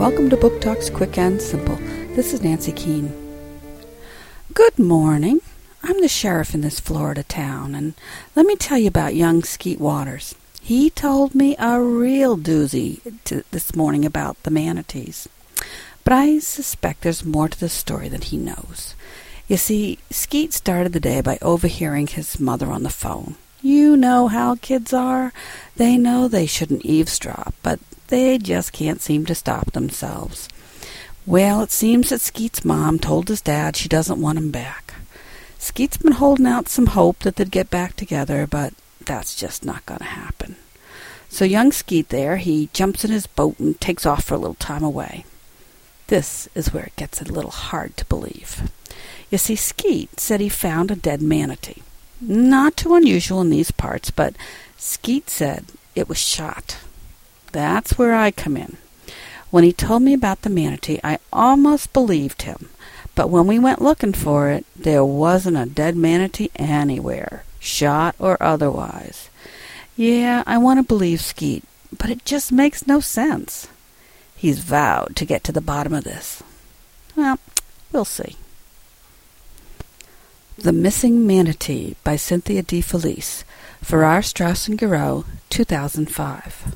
Welcome to Book Talks Quick and Simple. This is Nancy Keane. Good morning. I'm the sheriff in this Florida town, and let me tell you about young Skeet Waters. He told me a real doozy to, this morning about the manatees. But I suspect there's more to the story than he knows. You see, Skeet started the day by overhearing his mother on the phone. You know how kids are. They know they shouldn't eavesdrop, but they just can't seem to stop themselves. Well, it seems that Skeet's mom told his dad she doesn't want him back. Skeet's been holding out some hope that they'd get back together, but that's just not going to happen. So young Skeet there, he jumps in his boat and takes off for a little time away. This is where it gets a little hard to believe. You see, Skeet said he found a dead manatee. Not too unusual in these parts, but Skeet said it was shot. That's where I come in. When he told me about the manatee, I almost believed him. But when we went looking for it, there wasn't a dead manatee anywhere, shot or otherwise. Yeah, I want to believe Skeet, but it just makes no sense. He's vowed to get to the bottom of this. Well, we'll see. The Missing Manatee by Cynthia DeFelice, Farrar, Straus and Giroux, 2005.